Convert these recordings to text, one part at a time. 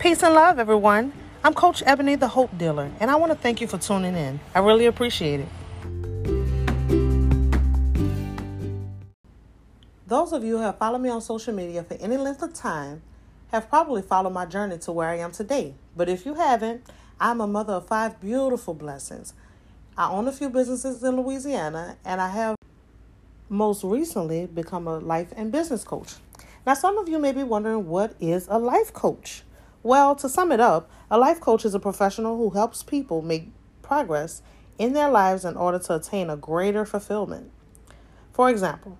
Peace and love, everyone. I'm Coach Eboni, the Hope Dealer, and I want to thank you for tuning in. I really appreciate it. Those of you who have followed me on social media for any length of time have probably followed my journey to where I am today. But if you haven't, I'm a mother of five beautiful blessings. I own a few businesses in Louisiana, and I have most recently become a life and business coach. Now, some of you may be wondering what is a life coach? Well, to sum it up, a life coach is a professional who helps people make progress in their lives in order to attain a greater fulfillment. For example,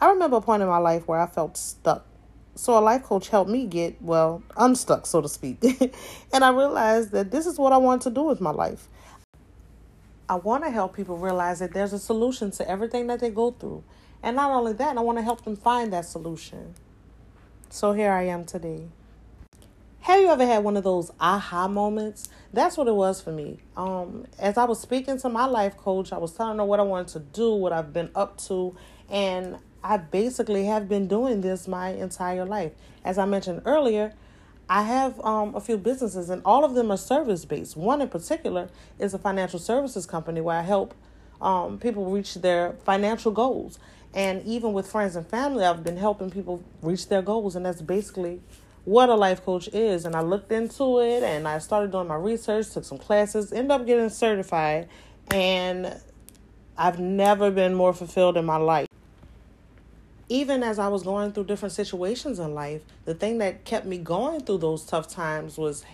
I remember a point in my life where I felt stuck. So a life coach helped me get, well, unstuck, so to speak. and I realized that this is what I want to do with my life. I want to help people realize that there's a solution to everything that they go through. And not only that, I want to help them find that solution. So here I am today. Have you ever had one of those aha moments? That's what it was for me. Um, as I was speaking to my life coach, I was telling her what I wanted to do, what I've been up to, and I basically have been doing this my entire life. As I mentioned earlier, I have um, a few businesses, and all of them are service based. One in particular is a financial services company where I help um, people reach their financial goals. And even with friends and family, I've been helping people reach their goals, and that's basically what a life coach is. And I looked into it, and I started doing my research, took some classes, ended up getting certified, and I've never been more fulfilled in my life even as I was going through different situations in life, the thing that kept me going through those tough times was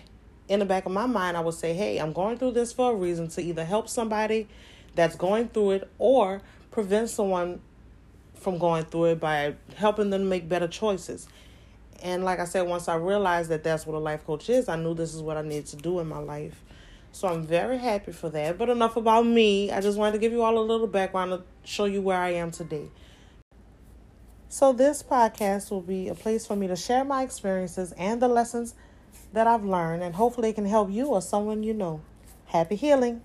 in the back of my mind, I would say, hey, I'm going through this for a reason to either help somebody that's going through it or prevent someone from going through it by helping them make better choices. And like I said, once I realized that that's what a life coach is, I knew this is what I needed to do in my life. So I'm very happy for that. But enough about me. I just wanted to give you all a little background to show you where I am today. So, this podcast will be a place for me to share my experiences and the lessons that I've learned, and hopefully, it can help you or someone you know. Happy healing.